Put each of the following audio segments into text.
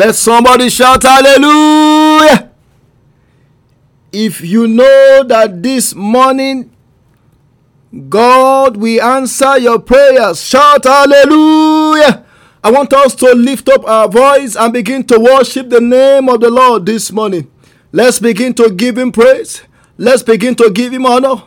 Let somebody shout hallelujah. If you know that this morning God will answer your prayers, shout hallelujah. I want us to lift up our voice and begin to worship the name of the Lord this morning. Let's begin to give him praise. Let's begin to give him honor.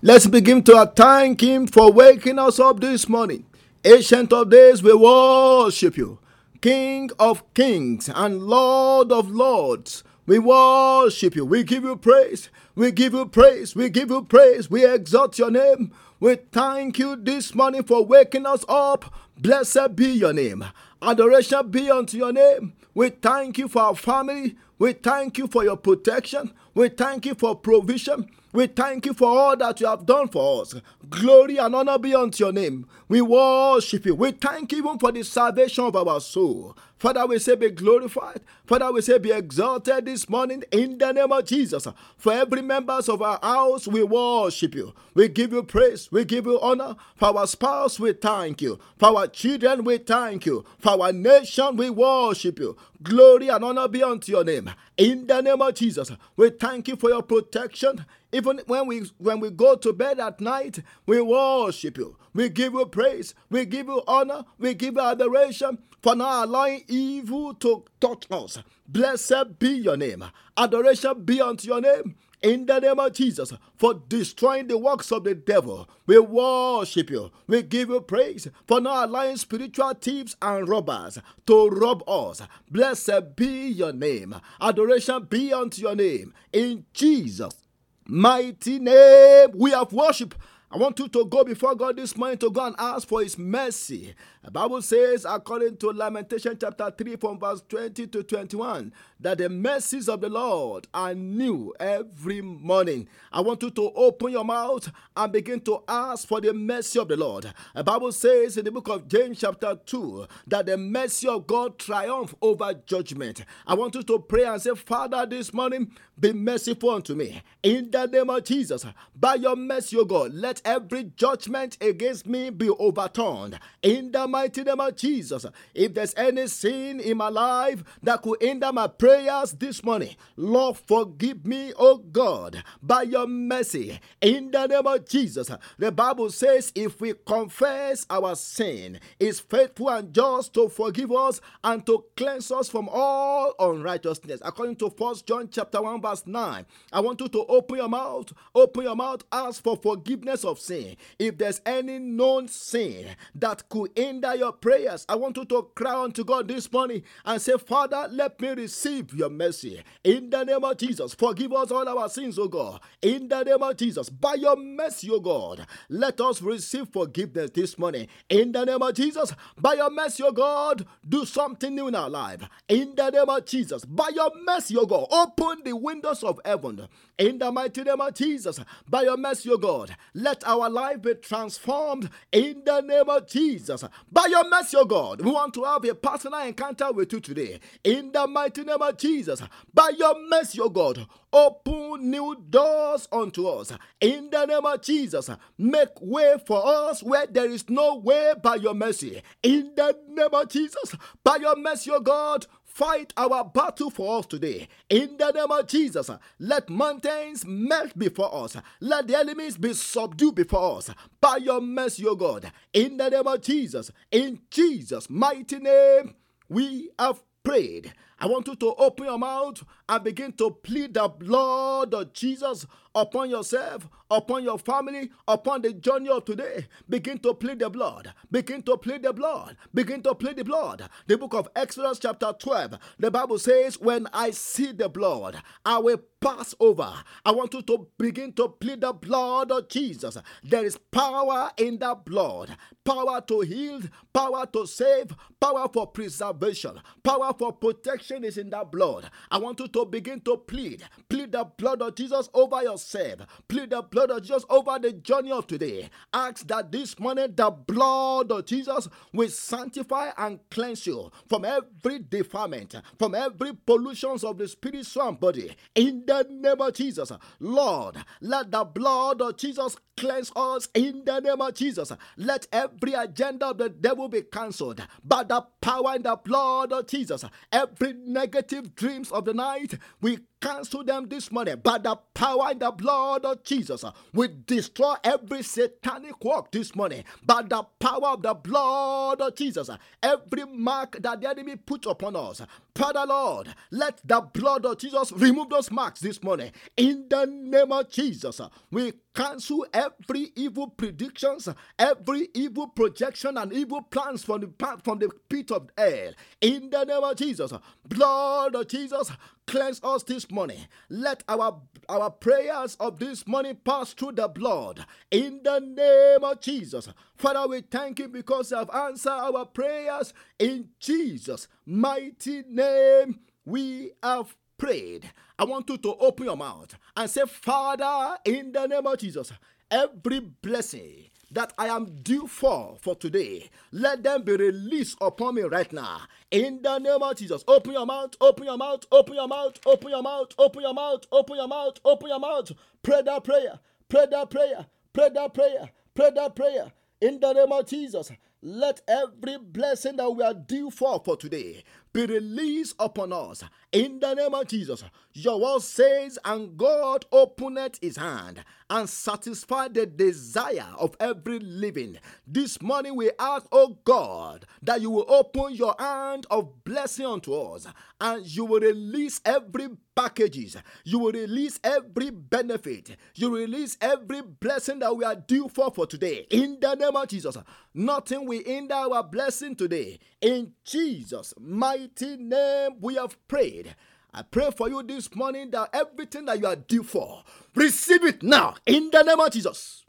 Let's begin to thank him for waking us up this morning. Ancient of days, we worship you. King of kings and Lord of lords, we worship you. We give you praise. We give you praise. We give you praise. We exalt your name. We thank you this morning for waking us up. Blessed be your name. Adoration be unto your name. We thank you for our family. We thank you for your protection. We thank you for provision. We thank you for all that you have done for us. Glory and honor be unto your name. We worship you. We thank you even for the salvation of our soul. Father, we say be glorified. Father, we say be exalted this morning in the name of Jesus. For every members of our house, we worship you. We give you praise. We give you honor. For our spouse, we thank you. For our children, we thank you. For our nation, we worship you. Glory and honor be unto your name. In the name of Jesus, we thank you for your protection. Even when we when we go to bed at night, we worship you. We give you praise. We give you honor. We give you adoration for not allowing evil to touch us. Blessed be your name. Adoration be unto your name. In the name of Jesus, for destroying the works of the devil, we worship you. We give you praise for not allowing spiritual thieves and robbers to rob us. Blessed be your name. Adoration be unto your name. In Jesus' mighty name, we have worship. I want you to go before God this morning to go and ask for His mercy. The Bible says, according to Lamentation chapter 3, from verse 20 to 21, that the mercies of the Lord are new every morning. I want you to open your mouth and begin to ask for the mercy of the Lord. The Bible says in the book of James, chapter 2, that the mercy of God triumph over judgment. I want you to pray and say, Father, this morning, be merciful unto me. In the name of Jesus, by your mercy, O God, let every judgment against me be overturned. In the mighty name of Jesus, if there's any sin in my life that could hinder my prayers this morning, Lord, forgive me, O God, by your mercy. In the name of Jesus, the Bible says, if we confess our sin, is faithful and just to forgive us and to cleanse us from all unrighteousness. According to First John chapter 1, verse 9. I want you to open your mouth, open your mouth, ask for forgiveness of sin. If there's any known sin that could hinder your prayers, I want you to cry unto God this morning and say, Father, let me receive your mercy. In the name of Jesus, forgive us all our sins, O God. In the name of Jesus, by your mercy, O God, let us receive forgiveness this morning. In the name of Jesus, by your mercy, O God, do something new in our life. In the name of Jesus, by your mercy, O God, open the windows of heaven. In the mighty name of Jesus, by your mercy, O God, let our life be transformed in the name of Jesus. By your mercy, O God, we want to have a personal encounter with you today. In the mighty name of Jesus, by your mercy, O God, open new doors unto us. In the name of Jesus, make way for us where there is no way by your mercy. In the name of Jesus, by your mercy, O God, Fight our battle for us today. In the name of Jesus, let mountains melt before us. Let the enemies be subdued before us. By your mercy, O God. In the name of Jesus. In Jesus' mighty name, we have prayed. I want you to open your mouth and begin to plead the blood of Jesus upon yourself, upon your family, upon the journey of today. Begin to plead the blood. Begin to plead the blood. Begin to plead the blood. The book of Exodus, chapter 12, the Bible says, When I see the blood, I will pass over. I want you to begin to plead the blood of Jesus. There is power in that blood power to heal, power to save, power for preservation, power for protection is in that blood. I want you to begin to plead. Plead the blood of Jesus over yourself. Plead the blood of Jesus over the journey of today. Ask that this morning the blood of Jesus will sanctify and cleanse you from every defilement, from every pollutions of the spirit, soul, and body. In the name of Jesus, Lord, let the blood of Jesus cleanse us in the name of Jesus. Let every agenda of the devil be cancelled by the power and the blood of Jesus. Every negative dreams of the night, we cancel them this morning by the power and the blood of Jesus. We destroy every satanic work this morning by the power of the blood of Jesus. Every mark that the enemy put upon us, Father Lord, let the blood of Jesus remove those marks this morning. In the name of Jesus, we cancel every evil predictions, every evil projection, and evil plans from the from the pit of hell. In the name of Jesus, blood of Jesus, cleanse us this morning. Let our our prayers of this morning pass through the blood. In the name of Jesus, Father, we thank you because you have answered our prayers in Jesus' mighty name. We have prayed. I want you to open your mouth and say, Father, in the name of Jesus, every blessing that I am due for for today, let them be released upon me right now. In the name of Jesus, open your mouth, open your mouth, open your mouth, open your mouth, open your mouth, open your mouth, open your mouth. Pray that prayer, pray that prayer, pray that prayer, pray that prayer. In the name of Jesus, let every blessing that we are due for for today be released upon us in the name of Jesus. Your word says, and God opened his hand and satisfied the desire of every living. This morning we ask, oh God, that you will open your hand of blessing unto us and you will release every packages. You will release every benefit. You release every blessing that we are due for for today. In the name of Jesus, nothing will hinder our blessing today. In Jesus' mighty name, we have prayed. I pray for you this morning that everything that you are due for, receive it now in the name of Jesus.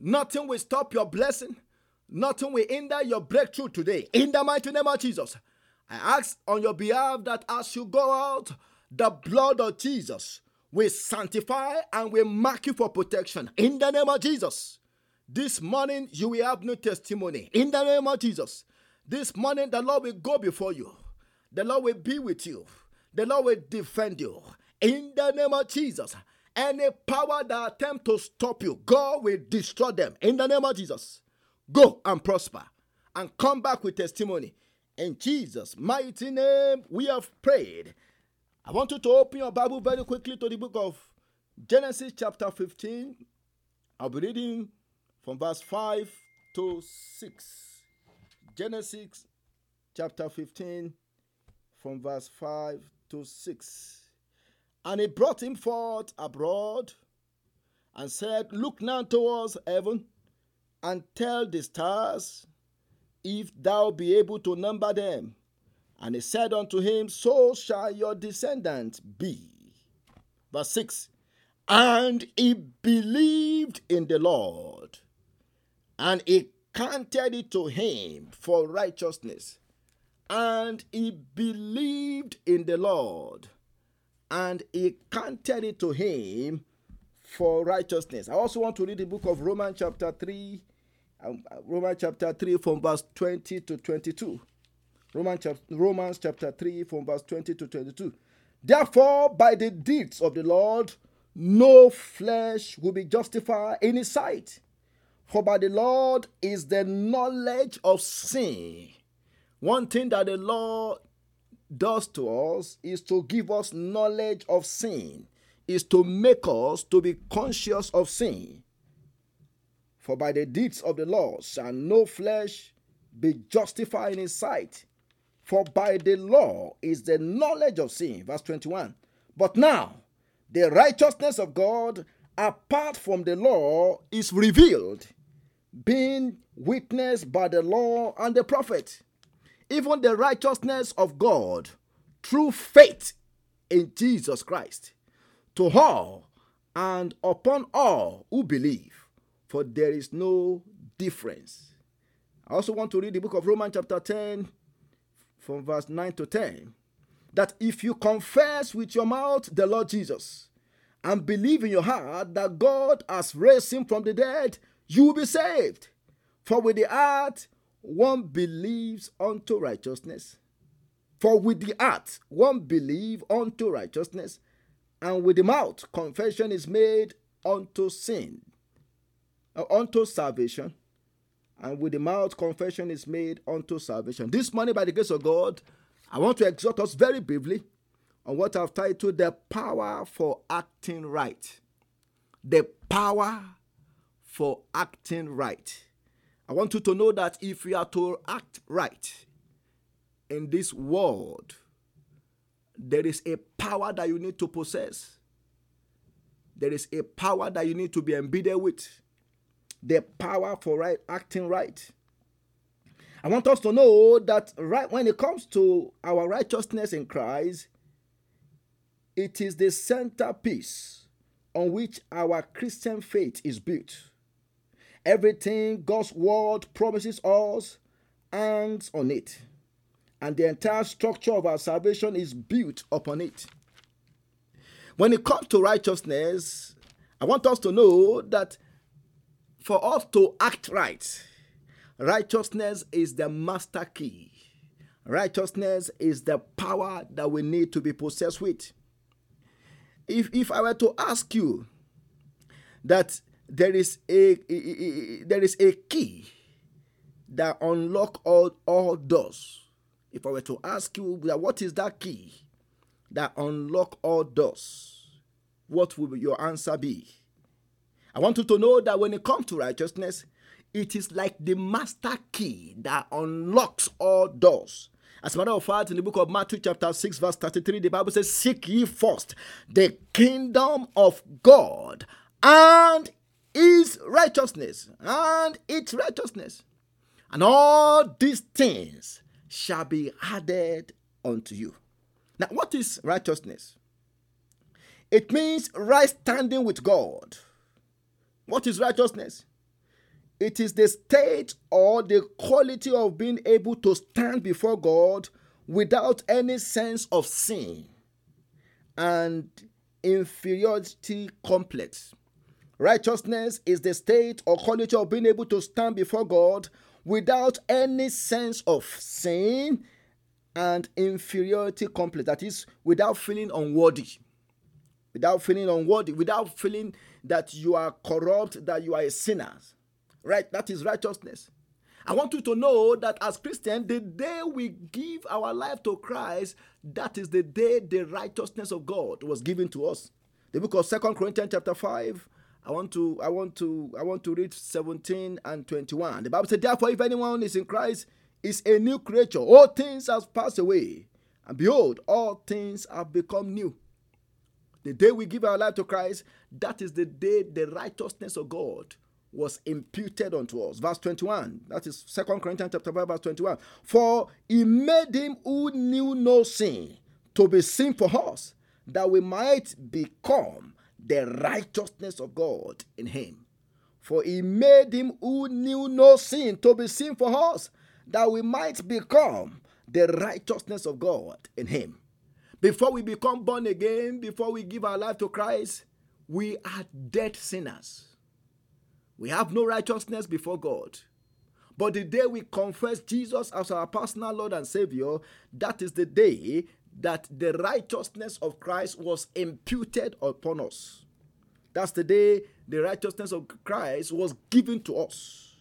Nothing will stop your blessing. Nothing will hinder your breakthrough today. In the mighty name of Jesus. I ask on your behalf that as you go out, the blood of Jesus will sanctify and will mark you for protection. In the name of Jesus. This morning, you will have new testimony. In the name of Jesus. This morning, the Lord will go before you. The Lord will be with you. The Lord will defend you. In the name of Jesus. Any power that attempt to stop you, God will destroy them. In the name of Jesus. Go and prosper and come back with testimony. In Jesus' mighty name, we have prayed. I want you to open your Bible very quickly to the book of Genesis, chapter 15. I'll be reading from verse 5 to 6. Genesis, chapter 15, from verse 5 to 6. And he brought him forth abroad and said, Look now towards heaven and tell the stars if thou be able to number them. And he said unto him, So shall your descendants be. Verse 6 And he believed in the Lord, and he counted it to him for righteousness. And he believed in the Lord, and he counted it to him for righteousness. I also want to read the book of Romans, chapter 3, um, Romans chapter 3, from verse 20 to 22. Romans chapter, Romans chapter 3, from verse 20 to 22. Therefore, by the deeds of the Lord, no flesh will be justified in his sight. For by the Lord is the knowledge of sin. One thing that the Lord does to us is to give us knowledge of sin, is to make us to be conscious of sin. For by the deeds of the law shall no flesh be justified in his sight. For by the law is the knowledge of sin. Verse 21. But now, the righteousness of God apart from the law is revealed, being witnessed by the law and the prophet. Even the righteousness of God through faith in Jesus Christ to all and upon all who believe, for there is no difference. I also want to read the book of Romans, chapter 10, from verse 9 to 10. that if you confess with your mouth the Lord Jesus and believe in your heart that God has raised him from the dead, you will be saved. For with the heart one believes unto righteousness. For with the heart one believe unto righteousness, and with the mouth confession is made unto sin, uh, unto salvation. And with the mouth confession is made unto salvation. This morning, by the grace of God, I want to exhort us very briefly on what I've titled The Power for Acting Right. The Power for Acting Right. I want you to know that if you are to act right in this world, there is a power that you need to possess. There is a power that you need to be embedded with. The power for right acting right. I want us to know that right when it comes to our righteousness in Christ, it is the centerpiece on which our Christian faith is built. Everything God's word promises us hangs on it, and the entire structure of our salvation is built upon it. When it comes to righteousness, I want us to know that for us to act right, Righteousness is the master key. Righteousness is the power that we need to be possessed with. If, if I were to ask you that there is a, there is a key that unlock all, all doors. If I were to ask you what is that key that unlock all doors, what will your answer be? I want you to know that when it comes to righteousness, it is like the master key that unlocks all doors. As a matter of fact, in the book of Matthew, chapter 6, verse 33, the Bible says, Seek ye first the kingdom of God and his righteousness, and its righteousness. And all these things shall be added unto you. Now, what is righteousness? It means right standing with God. What is righteousness? It is the state or the quality of being able to stand before God without any sense of sin and inferiority complex. Righteousness is the state or quality of being able to stand before God without any sense of sin and inferiority complex. That is, without feeling unworthy. Without feeling unworthy, without feeling that you are corrupt, that you are a sinner. Right? That is righteousness. I want you to know that as Christians, the day we give our life to Christ, that is the day the righteousness of God was given to us. The book of Second Corinthians chapter 5. I want to I want to I want to read 17 and 21. The Bible said, Therefore, if anyone is in Christ, is a new creature. All things have passed away. And behold, all things have become new. The day we give our life to Christ, that is the day the righteousness of God was imputed unto us. Verse 21. That is Second Corinthians chapter 5, verse 21. For he made him who knew no sin to be sin for us, that we might become the righteousness of God in him. For he made him who knew no sin to be sin for us, that we might become the righteousness of God in him. Before we become born again, before we give our life to Christ, we are dead sinners. We have no righteousness before God. But the day we confess Jesus as our personal Lord and Savior, that is the day that the righteousness of Christ was imputed upon us. That's the day the righteousness of Christ was given to us.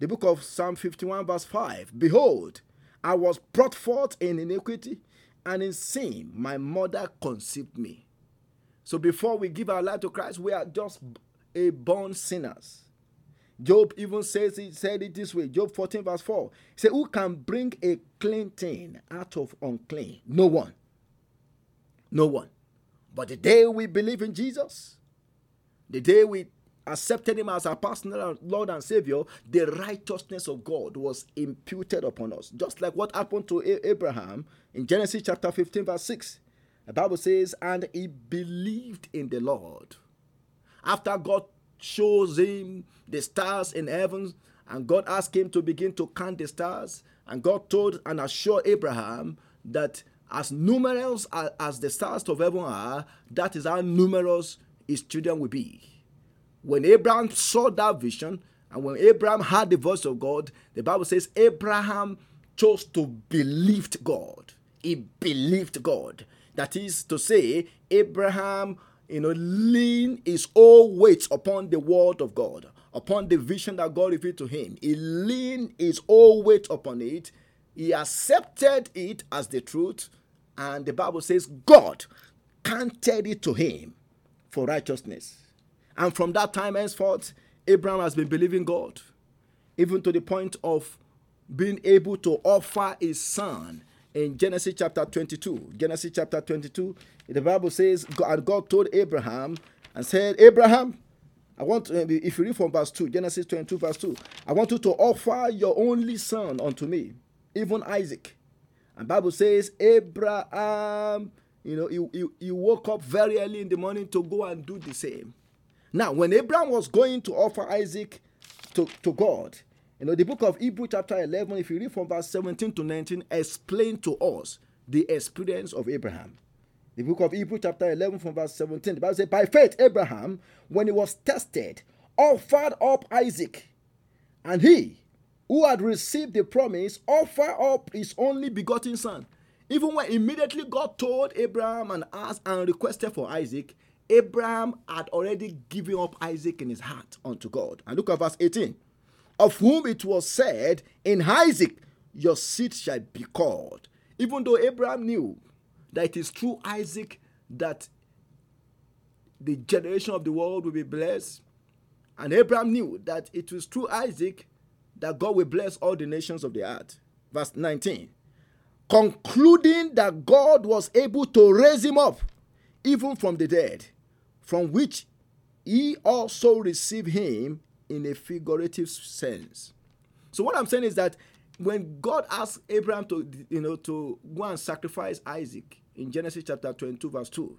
The book of Psalm 51, verse 5 Behold, I was brought forth in iniquity, and in sin my mother conceived me. So before we give our life to Christ, we are just a born sinners. Job even says it said it this way. Job 14, verse 4. He said, Who can bring a clean thing out of unclean? No one. No one. But the day we believe in Jesus, the day we accepted him as our personal Lord and Savior, the righteousness of God was imputed upon us. Just like what happened to Abraham in Genesis chapter 15, verse 6. The Bible says, And he believed in the Lord after God shows him the stars in heaven, and God asked him to begin to count the stars, and God told and assured Abraham that as numerous as, the stars of heaven are, that is how numerous his children will be. When Abraham saw that vision, and when Abraham heard the voice of God, the Bible says Abraham chose to believe God. He believed God. That is to say, Abraham, you know, lean his whole weight upon the word of God, upon the vision that God revealed to him. He leaned his whole weight upon it. He accepted it as the truth. And the Bible says God counted it to him for righteousness. And from that time henceforth, Abraham has been believing God, even to the point of being able to offer his son in Genesis chapter 22. Genesis chapter 22, the Bible says, God, God told Abraham and said, Abraham, I want, um, if you read from verse 2, Genesis 22, verse 2, I want you to offer your only son unto me, even Isaac. And Bible says, Abraham, you know, he, he, he woke up very early in the morning to go and do the same. Now, when Abraham was going to offer Isaac to, to God, you know, the book of Hebrew, chapter 11, if you read from verse 17 to 19, explain to us the experience of Abraham. The book of Hebrew, chapter 11, from verse 17, the Bible says, By faith, Abraham, when he was tested, offered up Isaac. And he, who had received the promise, offered up his only begotten son. Even when immediately God told Abraham and asked and requested for Isaac, Abraham had already given up Isaac in his heart unto God. And look at verse 18. Of whom it was said, In Isaac your seed shall be called. Even though Abraham knew that it is through Isaac that the generation of the world will be blessed. And Abraham knew that it was through Isaac that God will bless all the nations of the earth. Verse 19. Concluding that God was able to raise him up even from the dead from which he also received him in a figurative sense. So what I'm saying is that when God asked Abraham to you know to go and sacrifice Isaac in Genesis chapter 22 verse 2,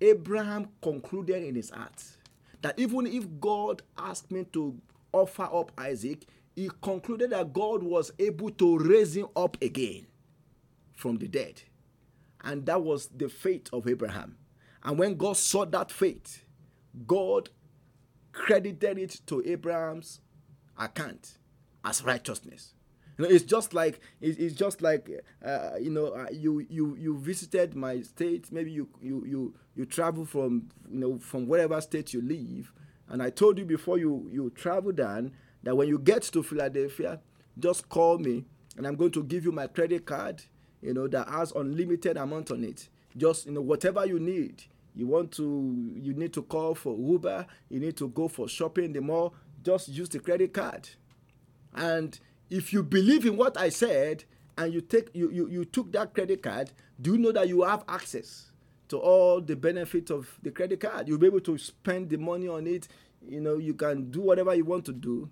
Abraham concluded in his heart that even if God asked me to offer up Isaac, he concluded that God was able to raise him up again from the dead. And that was the faith of Abraham. And when God saw that faith, God credited it to Abraham's account as righteousness. You know, it's just like it's just like uh, you know uh, you you you visited my state. Maybe you you you you travel from you know from wherever state you live, and I told you before you you travel down that when you get to Philadelphia, just call me, and I'm going to give you my credit card. You know that has unlimited amount on it. Just you know whatever you need you want to you need to call for uber you need to go for shopping in the mall just use the credit card. And if you believe in what i said and you take you, you, you took that credit card do you know that you have access to all the benefits of the credit card? You'll be able to spend the money on it. You know you can do whatever you want to do.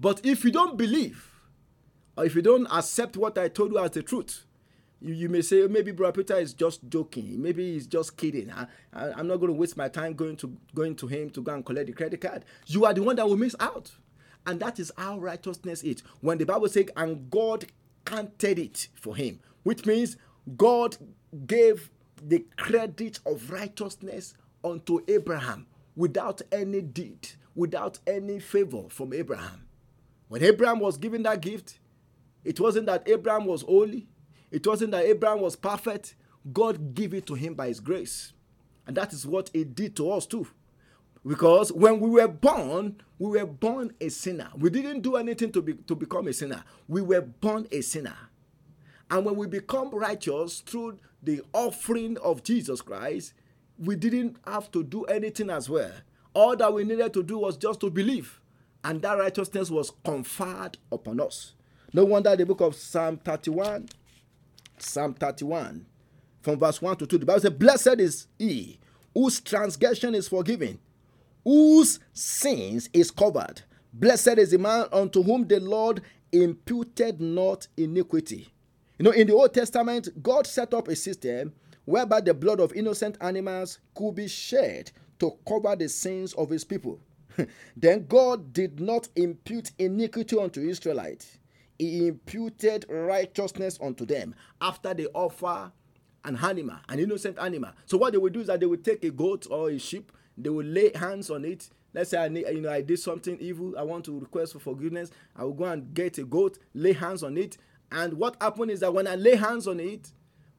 But if you don't believe or if you don't accept what i told you as the truth you, you may say oh, maybe Brother Peter is just joking. Maybe he's just kidding. I, I, am not going to waste my time going to going to him to go and collect the credit card. You are the one that will miss out. And that is how righteousness is. When the Bible says, and God counted it for him, which means God gave the credit of righteousness unto Abraham without any deed, without any favor from Abraham. When Abraham was given that gift, it wasn't that Abraham was holy, it wasn't that Abraham was perfect. God gave it to him by his grace. And that is what he did to us too. Because when we were born, we were born a sinner. We didn't do anything to, be, to become a sinner. We were born a sinner. And when we become righteous through the offering of Jesus Christ, we didn't have to do anything as well. All that we needed to do was just to believe. And that righteousness was conferred upon us. No wonder the book of Psalm 31 Psalm 31, from verse 1 to 2. The Bible says, Blessed is he whose transgression is forgiven, whose sins is covered. Blessed is the man unto whom the Lord imputed not iniquity. You know, in the Old Testament, God set up a system whereby the blood of innocent animals could be shed to cover the sins of his people. then God did not impute iniquity unto Israelites he imputed righteousness unto them after the offer an animal, an innocent animal. So what they will do is that they will take a goat or a sheep, they will lay hands on it. Let's say I need, you know, I did something evil. I want to request for forgiveness. I will go and get a goat, lay hands on it, and what happened is that when I lay hands on it,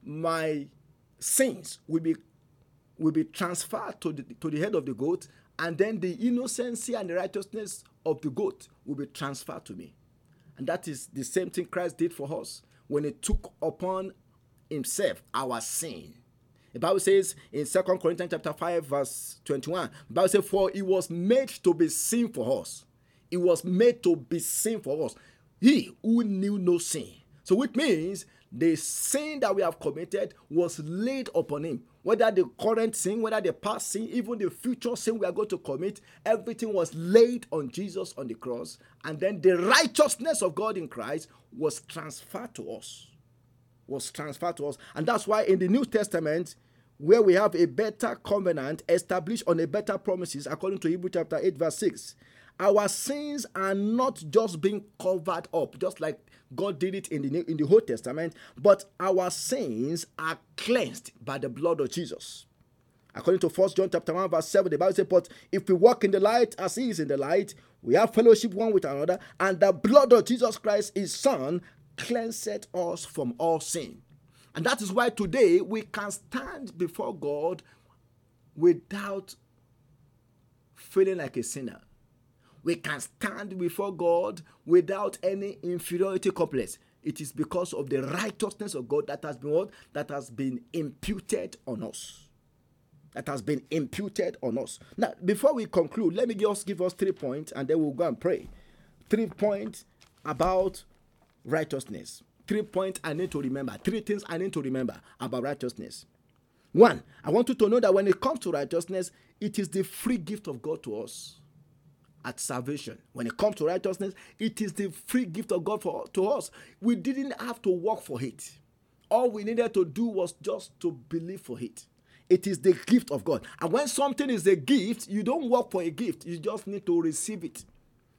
my sins will be will be transferred to the, to the head of the goat, and then the innocency and the righteousness of the goat will be transferred to me. And that is the same thing Christ did for us when he took upon himself our sin. The Bible says in Second Corinthians chapter 5, verse 21, the Bible says, For he was made to be sin for us. He was made to be sin for us. He who knew no sin. So which means the sin that we have committed was laid upon him. Whether the current sin, whether the past sin, even the future sin we are going to commit, everything was laid on Jesus on the cross. And then the righteousness of God in Christ was transferred to us was transferred to us. And that's why in the New Testament, where we have a better covenant established on a better promises, according to Hebrew chapter 8, verse 6, our sins are not just being covered up, just like God did it in the in the Old Testament, but our sins are cleansed by the blood of Jesus. According to 1 John chapter 1, verse 7, the Bible says, But if we walk in the light as he is in the light, we have fellowship one with another, and the blood of Jesus Christ, his Son, cleanseth us from all sin. And that is why today we can stand before God without feeling like a sinner. We can stand before God without any inferiority complex. It is because of the righteousness of God that has been what? That has been imputed on us. That has been imputed on us. Now, before we conclude, let me just give us three points and then we'll go and pray. Three points about righteousness. Three points I need to remember. Three things I need to remember about righteousness. One, I want you to know that when it comes to righteousness, it is the free gift of God to us at salvation. When it comes to righteousness, it is the free gift of God for, to us. We didn't have to work for it. All we needed to do was just to believe for it. It is the gift of God. And when something is a gift, you don't work for a gift, you just need to receive it.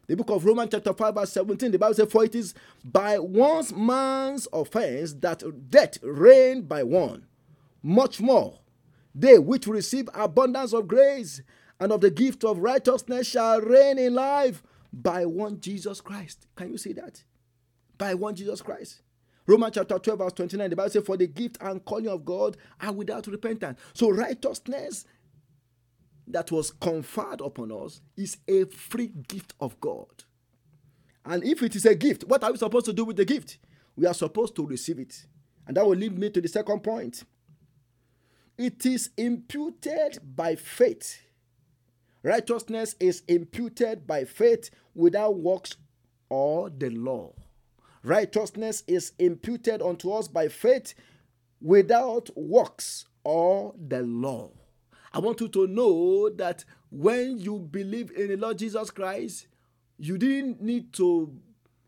The book of Romans, chapter 5, verse 17, the Bible says, For it is by one man's offense that death reigned by one. Much more, they which receive abundance of grace and of the gift of righteousness shall reign in life by one Jesus Christ. Can you see that? By one Jesus Christ. Romans chapter 12, verse 29, the Bible says, For the gift and calling of God are without repentance. So righteousness that was conferred upon us is a free gift of God. And if it is a gift, what are we supposed to do with the gift? We are supposed to receive it. And that will lead me to the second point. It is imputed by faith. Righteousness is imputed by faith without works or the law. Righteousness is imputed unto us by faith without works or the law. I want you to know that when you believe in the Lord Jesus Christ, you didn't need to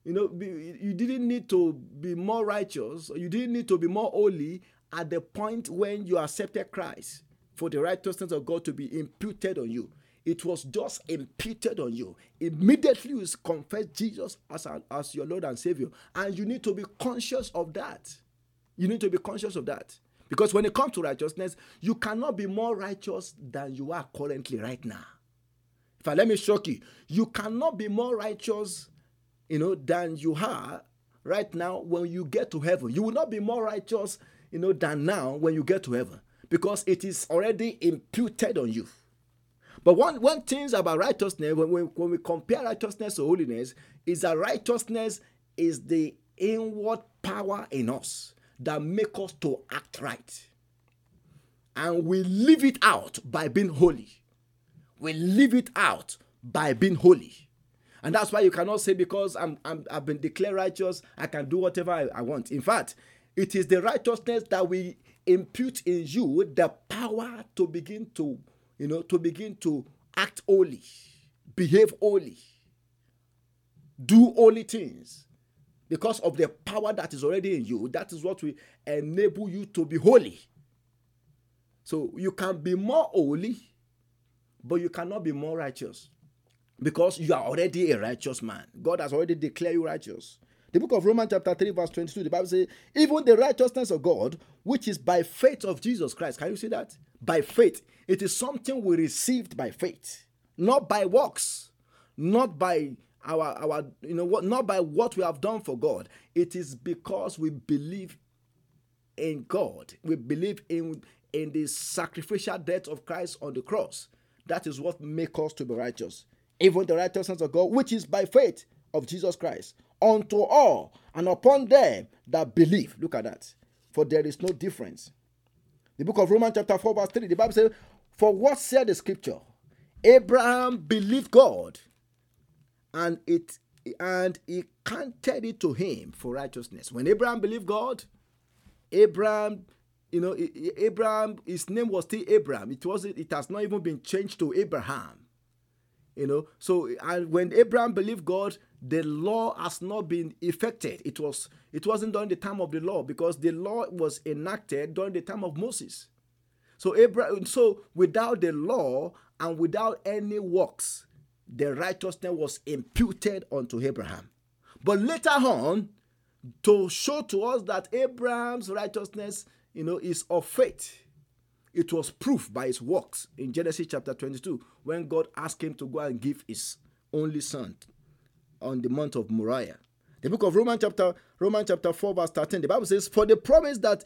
you know you didn't need to be more righteous you didn't need to be more holy at the point when you accepted christ for the righteousness of god to be imputed on you it was just imputed on you immediately you confess jesus as, as your lord and savior and you need to be conscious of that you need to be conscious of that because when it comes to righteousness, you cannot be more righteous than you are currently right now. If I let me shock you, you cannot be more righteous, you know, than you are right now when you get to heaven. You will not be more righteous, you know, than now when you get to heaven because it is already imputed on you. But one, one thing about righteousness, when we, when we compare righteousness to holiness, is that righteousness is the inward power in us that make us to act right. And we live it out by being holy. We live it out by being holy. And that's why you cannot say because I'm, I'm I've been declared righteous, I can do whatever I, I want. In fact, it is the righteousness that we impute in you the power to begin to, you know, to begin to act holy, behave holy, do holy things because of the power that is already in you, that is what will enable you to be holy. So you can be more holy, but you cannot be more righteous because you are already a righteous man. God has already declared you righteous. The book of Romans, chapter 3, verse 22, the Bible says, Even the righteousness of God, which is by faith of Jesus Christ. Can you see that? By faith. It is something we received by faith, not by works, not by our our you know what not by what we have done for God. It is because we believe in God. We believe in in the sacrificial death of Christ on the cross. That is what makes us to be righteous. Even the righteousness of God, which is by faith of Jesus Christ, unto all and upon them that believe. Look at that. For there is no difference. The book of Romans, chapter 4, verse 3, the Bible says, For what said the scripture? Abraham believed God, and it and he counted it to him for righteousness. When Abraham believed God, Abraham, you know, Abraham, his name was still Abram. It wasn't, it has not even been changed to Abraham. You know, so and when Abraham believed God, the law has not been effected. It was it wasn't during the time of the law because the law was enacted during the time of Moses. So Abraham, so without the law and without any works, the righteousness was imputed unto Abraham. But later on, to show to us that Abraham's righteousness, you know, is of faith. It was proof by his works in Genesis chapter 22 when God asked him to go and give his only son on the month of Moriah. The book of Romans chapter Romans chapter 4 verse 13 the Bible says for the promise that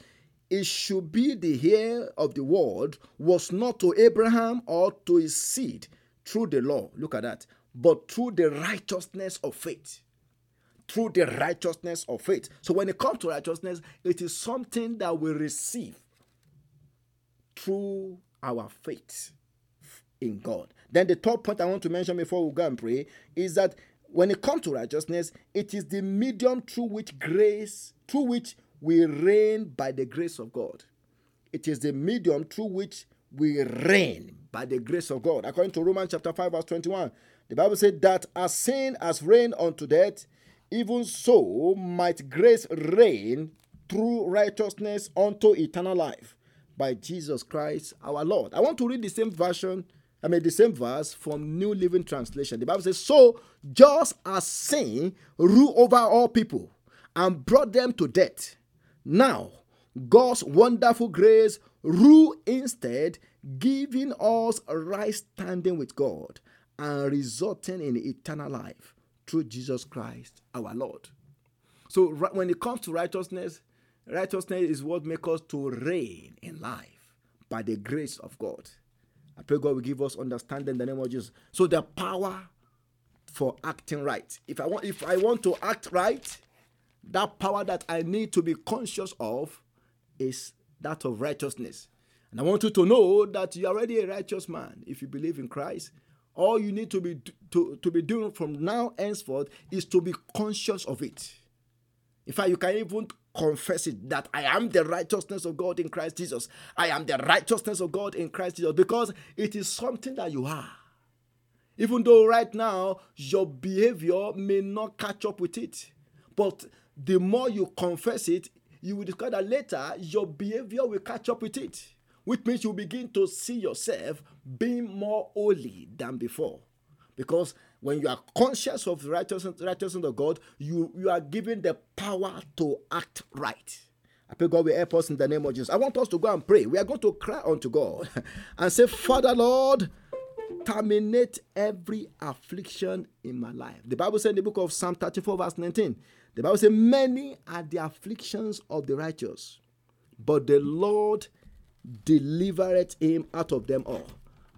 it should be the heir of the world was not to Abraham or to his seed through the law look at that but through the righteousness of faith through the righteousness of faith. So when it comes to righteousness, it is something that we receive through our faith in God. Then the third point I want to mention before we go and pray is that when it comes to righteousness, it is the medium through which grace, through which we reign by the grace of God. It is the medium through which we reign by the grace of God. According to Romans chapter 5, verse 21, the Bible said that as sin has reigned unto death, even so might grace reign through righteousness unto eternal life by Jesus Christ our Lord. I want to read the same version, I mean, the same verse from New Living Translation. The Bible says, So just as sin ruled over all people and brought them to death, now God's wonderful grace rule instead, giving us a right standing with God and resulting in eternal life through Jesus Christ our Lord. So when it comes to righteousness, righteousness is what makes us to reign in life by the grace of God. I pray God will give us understanding in the name of Jesus. So the power for acting right. If I want if I want to act right, that power that I need to be conscious of is that of righteousness. And I want you to know that you're already a righteous man if you believe in Christ all you need to be to, to be doing from now henceforth is to be conscious of it. In fact, you can even confess it that I am the righteousness of God in Christ Jesus. I am the righteousness of God in Christ Jesus because it is something that you are. Even though right now your behavior may not catch up with it, but the more you confess it, you will discover that later your behavior will catch up with it which means you begin to see yourself being more holy than before. Because when you are conscious of the righteousness, righteousness of God, you, you are given the power to act right. I pray God will help us in the name of Jesus. I want us to go and pray. We are going to cry unto God and say, Father Lord, terminate every affliction in my life. The Bible says in the book of Psalm 34, verse 19, the Bible says, Many are the afflictions of the righteous, but the Lord delivereth him out of them all.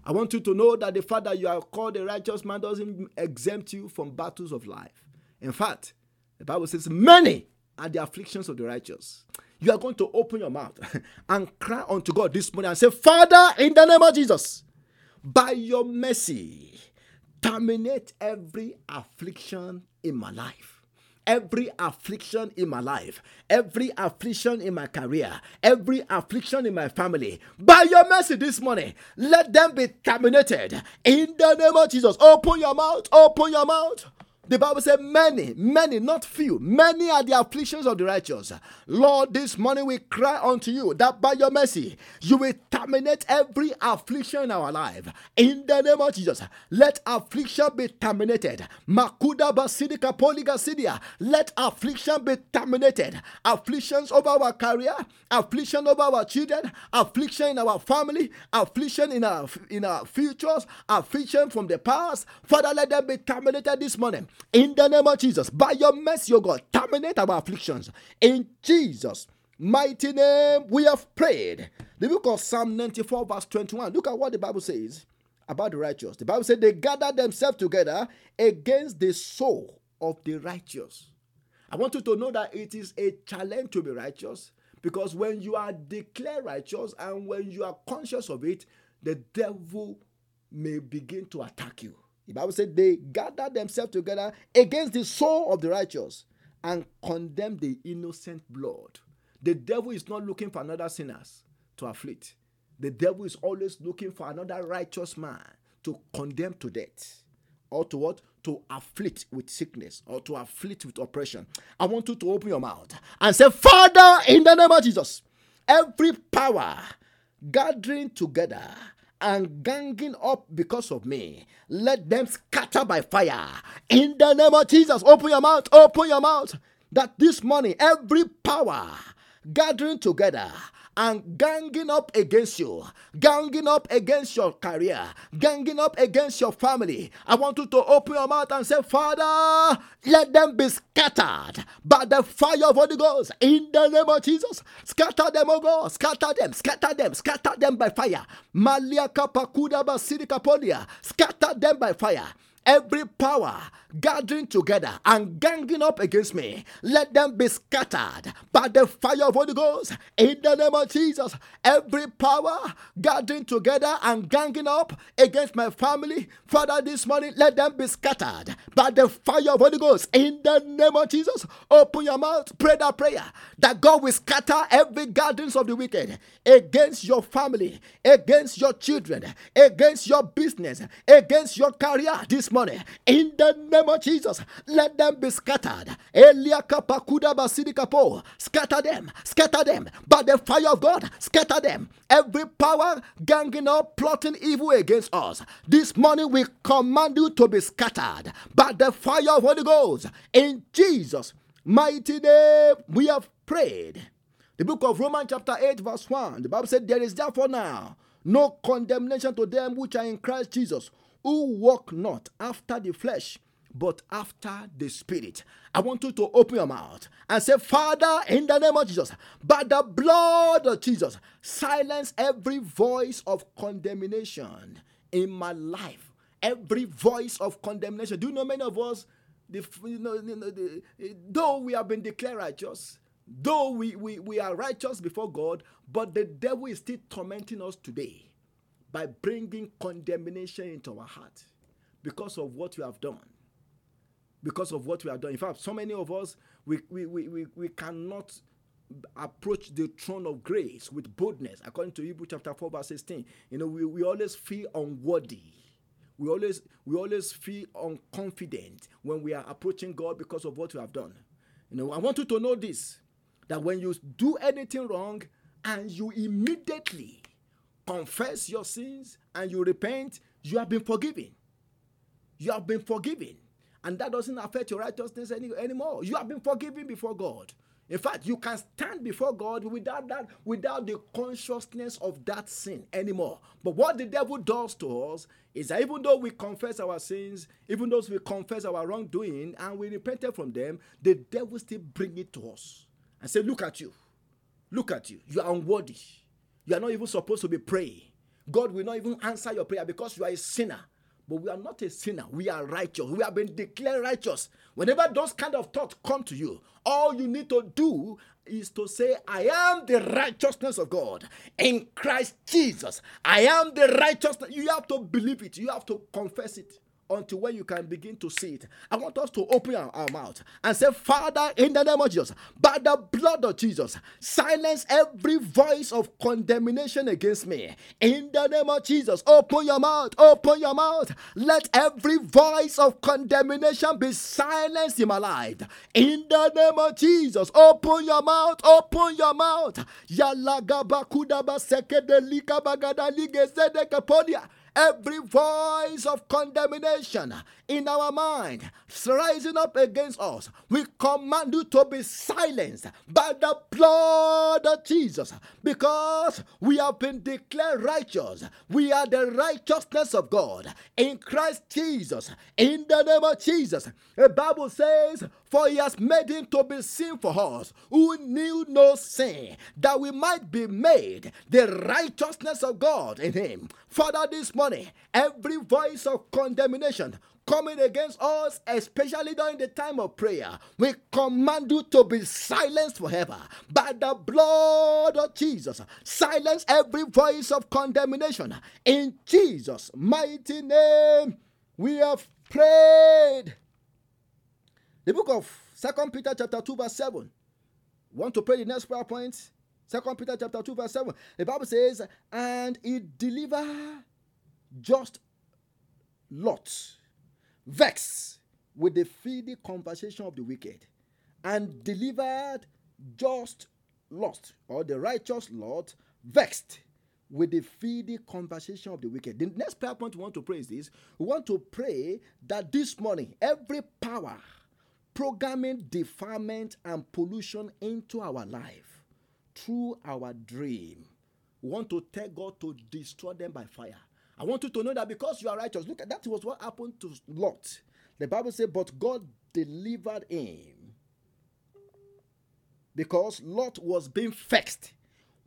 I want you to know that the fact that you are called a righteous man doesn't exempt you from battles of life. In fact, the Bible says, Many are the afflictions of the righteous. You are going to open your mouth and cry unto God this morning and say, Father, in the name of Jesus, by your mercy, terminate every affliction in my life every affliction in my life, every affliction in my career, every affliction in my family. By your mercy this morning, let them be terminated in the name of Jesus. Open your mouth, open your mouth. The Bible said, Many, many, not few, many are the afflictions of the righteous. Lord, this morning we cry unto you that by your mercy you will terminate every affliction in our life. In the name of Jesus, let affliction be terminated. Makuda basidika poligasidia. Let affliction be terminated. Afflictions over our career, affliction over our children, affliction in our family, affliction in our in our futures, affliction from the past. Father, let them be terminated this morning. In the name of Jesus, by your mercy, O God, terminate our afflictions. In Jesus' mighty name, we have prayed. The book of Psalm 94, verse 21. Look at what the Bible says about the righteous. The Bible said they gather themselves together against the soul of the righteous. I want you to know that it is a challenge to be righteous because when you are declared righteous and when you are conscious of it, the devil may begin to attack you. The Bible said they gathered themselves together against the soul of the righteous and condemned the innocent blood. The devil is not looking for another sinners to afflict. The devil is always looking for another righteous man to condemn to death or to what? To afflict with sickness or to afflict with oppression. I want you to open your mouth and say, Father, in the name of Jesus, every power gathering together and ganging up because of me. Let them scatter by fire. In the name of Jesus, open your mouth, open your mouth. That this morning, every power gathering together and ganging up against you, ganging up against your career, ganging up against your family. I want you to open your mouth and say, Father, let them be scattered by the fire of Holy Ghost in the name of Jesus. Scatter them, O God, scatter them, scatter them, scatter them by fire. Malia kapakuda basirika polia, scatter them by fire every power gathering together and ganging up against me, let them be scattered by the fire of Holy Ghost in the name of Jesus. Every power gathering together and ganging up against my family, Father, this morning, let them be scattered by the fire of Holy Ghost in the name of Jesus. Open your mouth, pray that prayer that God will scatter every gardens of the wicked against your family, against your children, against your business, against your career this morning in the name of Jesus. Let them be scattered. Scatter them, scatter them by the fire of God. Scatter them. Every power ganging up, plotting evil against us. This morning we command you to be scattered by the fire of Holy Ghost. In Jesus' mighty name, we have prayed. The book of Romans, chapter 8, verse 1. The Bible said, There is therefore now no condemnation to them which are in Christ Jesus who walk not after the flesh, but after the spirit. I want you to open your mouth and say, Father, in the name of Jesus, by the blood of Jesus, silence every voice of condemnation in my life. Every voice of condemnation. Do you know many of us, the, you know, the, eh, though we have been declared righteous, though we, we, we are righteous before God, but the devil is still tormenting us today by bringing condemnation into our heart because of what we have done. Because of what we have done. In fact, so many of us, we, we, we, we, we cannot approach the throne of grace with boldness. According to Hebrew chapter 4, verse 16, you know, we, we always feel unworthy. We always we always feel unconfident when we are approaching God because of what we have done. You know, I want you to know this that when you do anything wrong and you immediately confess your sins and you repent, you have been forgiven. You have been forgiven. And that doesn't affect your righteousness any, anymore. You have been forgiven before God. In fact, you can stand before God without that, without the consciousness of that sin anymore. But what the devil does to us is that even though we confess our sins, even though we confess our wrongdoing and we repented from them, the devil still bring it to us and say, "Look at you, look at you. You are unworthy. You are not even supposed to be praying. God will not even answer your prayer because you are a sinner. But we are not a sinner. We are righteous. We have been declared righteous. Whenever those kind of thoughts come to you, all you need to do is to say, I am the righteousness of God in Christ Jesus. I am the righteousness. You have to believe it. You have to confess it until when you can begin to see it. I want us to open our, our, mouth and say, Father, in the name of Jesus, by the blood of Jesus, silence every voice of condemnation against me. In the name of Jesus, open your mouth, open your mouth. Let every voice of condemnation be silenced in my life. In the name of Jesus, open your mouth, open your mouth. Yalagabakuda every voice of condemnation in our mind rising up against us, we command you to be silenced by the blood of Jesus because we have been declared righteous. We are the righteousness of God in Christ Jesus. In the name of Jesus, the Bible says, For he has made him to be sin for us who knew no sin, that we might be made the righteousness of God in him. Father, this morning, every voice of condemnation coming against us, especially during the time of prayer, we command you to be silenced forever by the blood of Jesus. Silence every voice of condemnation in Jesus' mighty name. We have prayed. The book of Second Peter chapter 2 verse 7. Want to pray the next prayer point? Second Peter chapter 2 verse 7. The Bible says, and he deliver just Lot vexed with the filthy conversation of the wicked, and delivered just Lot, or the righteous Lot, vexed with the filthy conversation of the wicked. The next prayer point we want to pray is this we want to pray that this morning, every power programming defilement and pollution into our life through our dream, we want to tell God to destroy them by fire. I want you to know that because you are righteous, look at that was what happened to Lot. The Bible said, But God delivered him because Lot was being vexed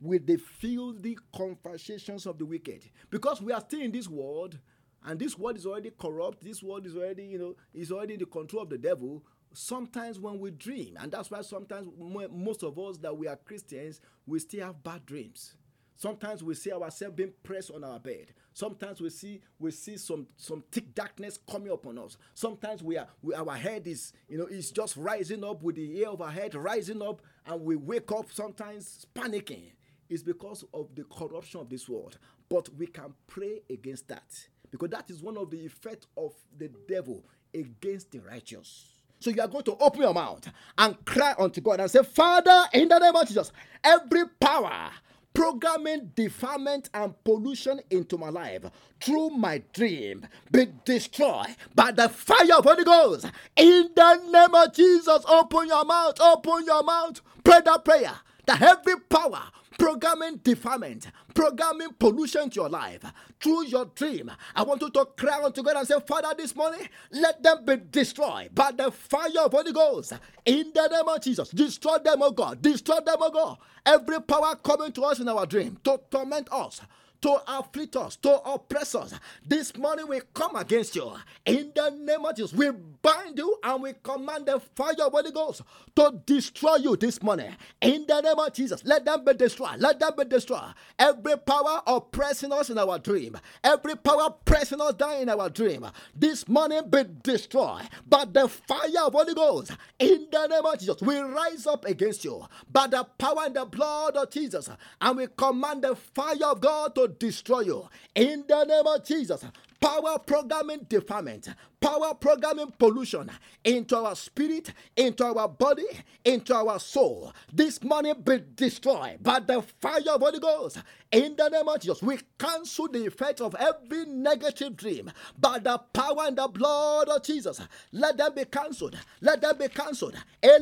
with the filthy conversations of the wicked. Because we are still in this world, and this world is already corrupt, this world is already, you know, is already in the control of the devil. Sometimes when we dream, and that's why sometimes most of us that we are Christians, we still have bad dreams. Sometimes we see ourselves being pressed on our bed. Sometimes we see we see some some thick darkness coming upon us. Sometimes we are we, our head is you know is just rising up with the ear of our head rising up, and we wake up sometimes panicking. It's because of the corruption of this world. But we can pray against that because that is one of the effects of the devil against the righteous. So you are going to open your mouth and cry unto God and say, Father, in the name of Jesus, every power programming defilement and pollution into my life through my dream be destroyed by the fire of Holy Ghost. In the name of Jesus, open your mouth, open your mouth, pray that prayer that every power programming defilement, programming pollution to your life through your dream. I want you to cry unto God and say, Father, this morning, let them be destroyed by the fire of Holy Ghost. In the name of Jesus, destroy them, O God. Destroy them, O God. Every power coming to us in our dream to torment us to afflict us, to oppress us. This morning we come against you. In the name of Jesus, we bind you and we command the fire of Holy Ghost to destroy you this morning. In the name of Jesus, let them be destroyed. Let them be destroyed. Every power oppressing us in our dream, every power pressing us down in our dream, this morning be destroyed by the fire of Holy Ghost. In the name of Jesus, we rise up against you by the power and the blood of Jesus, and we command the fire of God to destroy you. In the name of Jesus, power programming defilement, power programming pollution into our spirit, into our body, into our soul. This money be destroyed by the fire of Holy Ghost. In the name of Jesus, we cancel the effect of every negative dream by the power and the blood of Jesus. Let them be cancelled. Let them be cancelled. By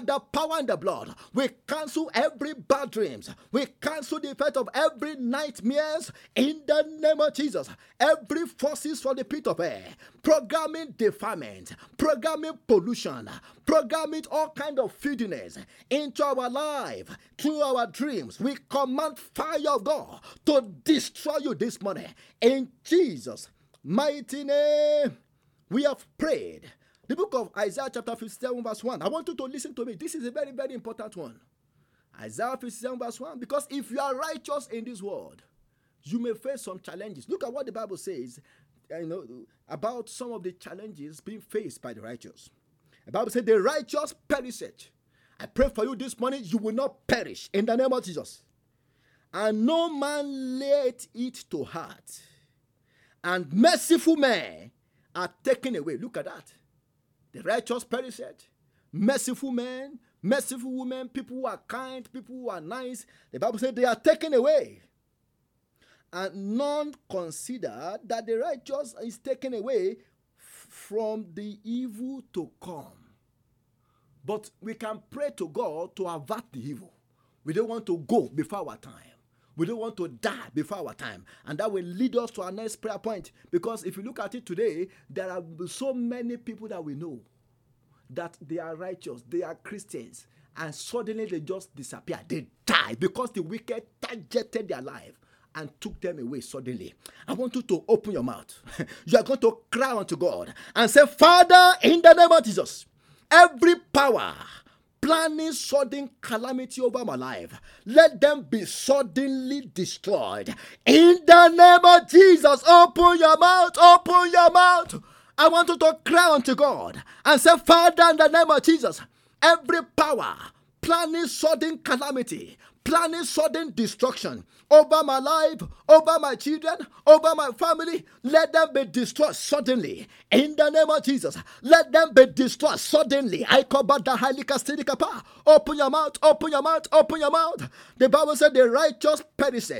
the power and the blood, we cancel every bad dreams. We cancel the effect of every nightmares in the name of Jesus. Every forces from the pit of air, programming defilement, programming pollution, programming all kind of filthiness into our life through our dreams. We command fire of God to destroy you this morning in Jesus' mighty name. We have prayed. The book of Isaiah, chapter 57, verse 1. I want you to listen to me. This is a very, very important one. Isaiah 57, verse 1. Because if you are righteous in this world, You may face some challenges. Look at what the Bible says you know, about some of the challenges being faced by the righteous. The Bible said, The righteous perish. I pray for you this morning, you will not perish in the name of Jesus. And no man laid it to heart. And merciful men are taken away. Look at that. The righteous perish. Merciful men, merciful women, people who are kind, people who are nice. The Bible said they are taken away and none consider that the righteous is taken away from the evil to come. But we can pray to God to avert the evil. We don't want to go before our time. We don't want to die before our time. And that will lead us to our next prayer point. Because if you look at it today, there are so many people that we know that they are righteous, they are Christians, and suddenly they just disappear. They die because the wicked targeted their life and took them away suddenly. I want you to open your mouth. you are going to cry unto God and say, Father, in the name of Jesus, every power planning sudden calamity over my life, let them be suddenly destroyed. In the name of Jesus, open your mouth, open your mouth. I want you to cry unto God and say, Father, in the name of Jesus, every power planning sudden calamity, planning sudden destruction over my life, over my children, over my family. Let them be destroyed suddenly. In the name of Jesus, let them be destroyed suddenly. I cover the highly power. Open your mouth, open your mouth, open your mouth. The Bible said the righteous perish.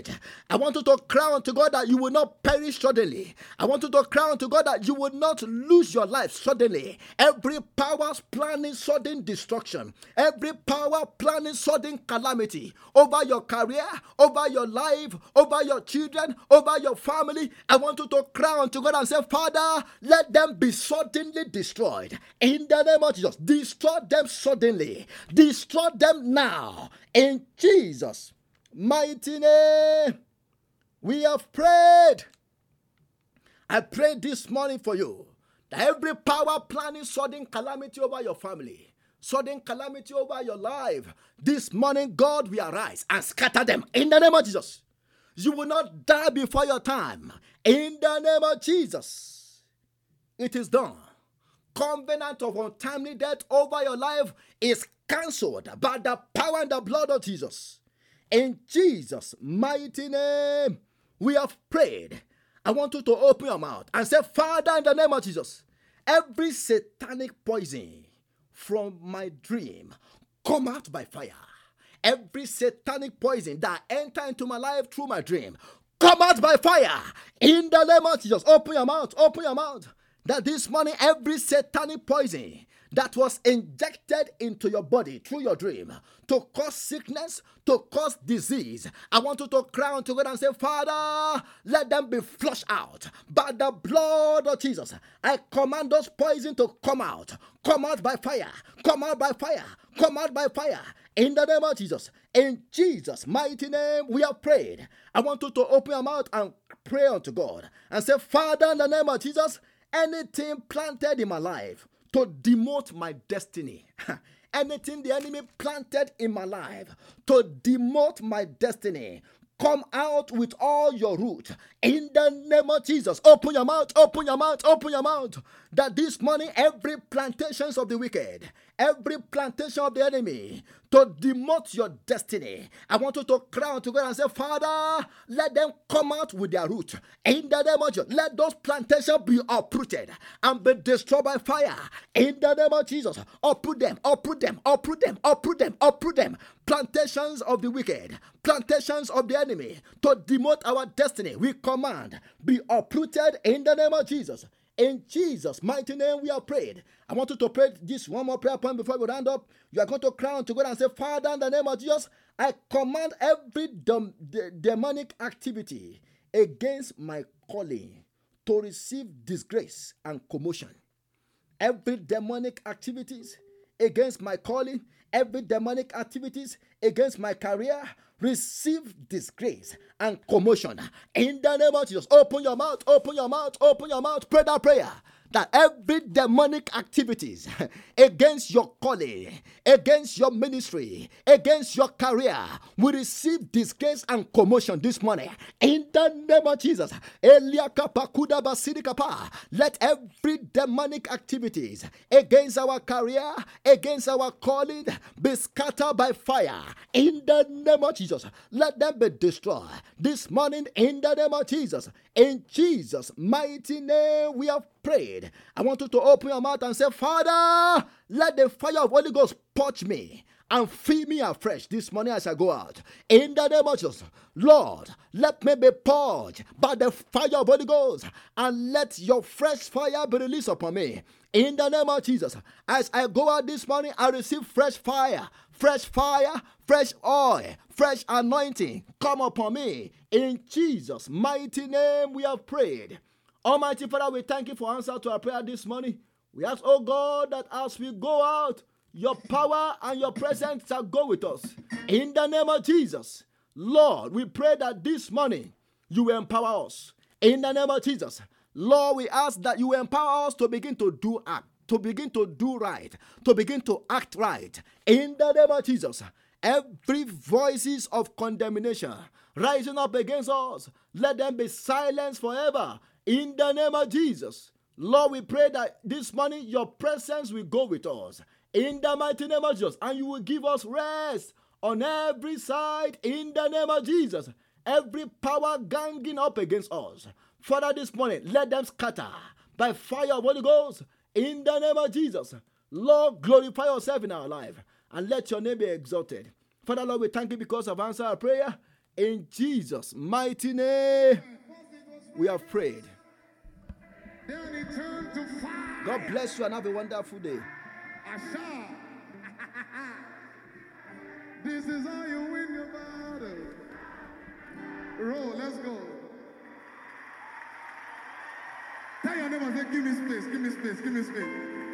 I want you to cry unto God that you will not perish suddenly. I want you to cry unto God that you will not lose your life suddenly. Every power planning sudden destruction, every power planning sudden calamity over your career, over your life, over your children, over your family. I want you to cry unto God and say, Father, let them be suddenly destroyed. In the name of Jesus, destroy them suddenly. Destroy them now. In Jesus' mighty name, we have prayed. I pray this morning for you that every power planning sudden calamity over your family, sudden calamity over your life. This morning, God will arise and scatter them in the name of Jesus. You will not die before your time in the name of Jesus. It is done. Covenant of untimely death over your life is cancelled by the power and the blood of Jesus. In Jesus' mighty name, we have prayed. I want you to open your mouth and say, Father, in the name of Jesus, every satanic poison from my dream come out by fire. Every satanic poison that enter into my life through my dream come out by fire. In the name of Jesus, open your mouth, open your mouth. That this morning, every satanic poison that was injected into your body through your dream to cause sickness, to cause disease. I want you to cry unto God and say, Father, let them be flushed out by the blood of Jesus. I command those poison to come out. Come out by fire. Come out by fire. Come out by fire. In the name of Jesus. In Jesus' mighty name, we have prayed. I want you to open your mouth and pray unto God and say, Father, in the name of Jesus, anything planted in my life to demote my destiny. Anything the enemy planted in my life to demote my destiny, come out with all your root in the name of Jesus. Open your mouth, open your mouth, open your mouth. That this morning, every plantations of the wicked, every plantation of the enemy to demote your destiny. I want you to cry out to God and say, Father, let them come out with their root. In the name of Jesus, let those plantations be uprooted and be destroyed by fire. In the name of Jesus, uproot them, uproot them, uproot them, uproot them, uproot them. Plantations of the wicked, plantations of the enemy to demote our destiny. We command, be uprooted in the name of Jesus. In Jesus' mighty name, we are prayed. I want you to pray this one more prayer point before we round up. You are going to cry unto God and say, Father, in the name of Jesus, I command every dem- de- demonic activity against my calling to receive disgrace and commotion. Every demonic activities against my calling, every demonic activities against my career, receive disgrace and commotion in the name of Jesus. Open your mouth, open your mouth, open your mouth. Pray that prayer that every demonic activities against your calling, against your ministry, against your career will receive disgrace and commotion this morning. In the name of Jesus. Let every demonic activities against our career, against our calling be scattered by fire. In the name of Jesus. Let them be destroyed this morning in the name of Jesus. In Jesus' mighty name, we have prayed. I want you to open your mouth and say, Father, let the fire of Holy Ghost touch me and fill me afresh this morning as I go out. In the name of Jesus, Lord, let me be purged by the fire of Holy Ghost and let your fresh fire be released upon me. In the name of Jesus, as I go out this morning, I receive fresh fire, fresh fire, fresh oil, fresh anointing come upon me. In Jesus' mighty name, we have prayed. Almighty Father, we thank you for answer to our prayer this morning. We ask, oh God, that as we go out, your power and your presence shall go with us. In the name of Jesus, Lord, we pray that this morning you will empower us. In the name of Jesus, Lord, we ask that you empower us to begin to do act, to begin to do right, to begin to act right. In the name of Jesus, every voices of condemnation rising up against us, let them be silenced forever. In the name of Jesus, Lord, we pray that this morning your presence will go with us in the mighty name of Jesus. And you will give us rest on every side in the name of Jesus. Every power ganging up against us. Father, this morning, let them scatter by fire of Holy Ghost in the name of Jesus. Lord, glorify yourself in our life and let your name be exalted. Father, Lord, we thank you because of answer our prayer. In Jesus' mighty name, we have prayed. God bless you and have a wonderful day. Asha. this is how you win your battle. Roll, let's go. Tell your neighbor, say, give me space, give me space, give me space.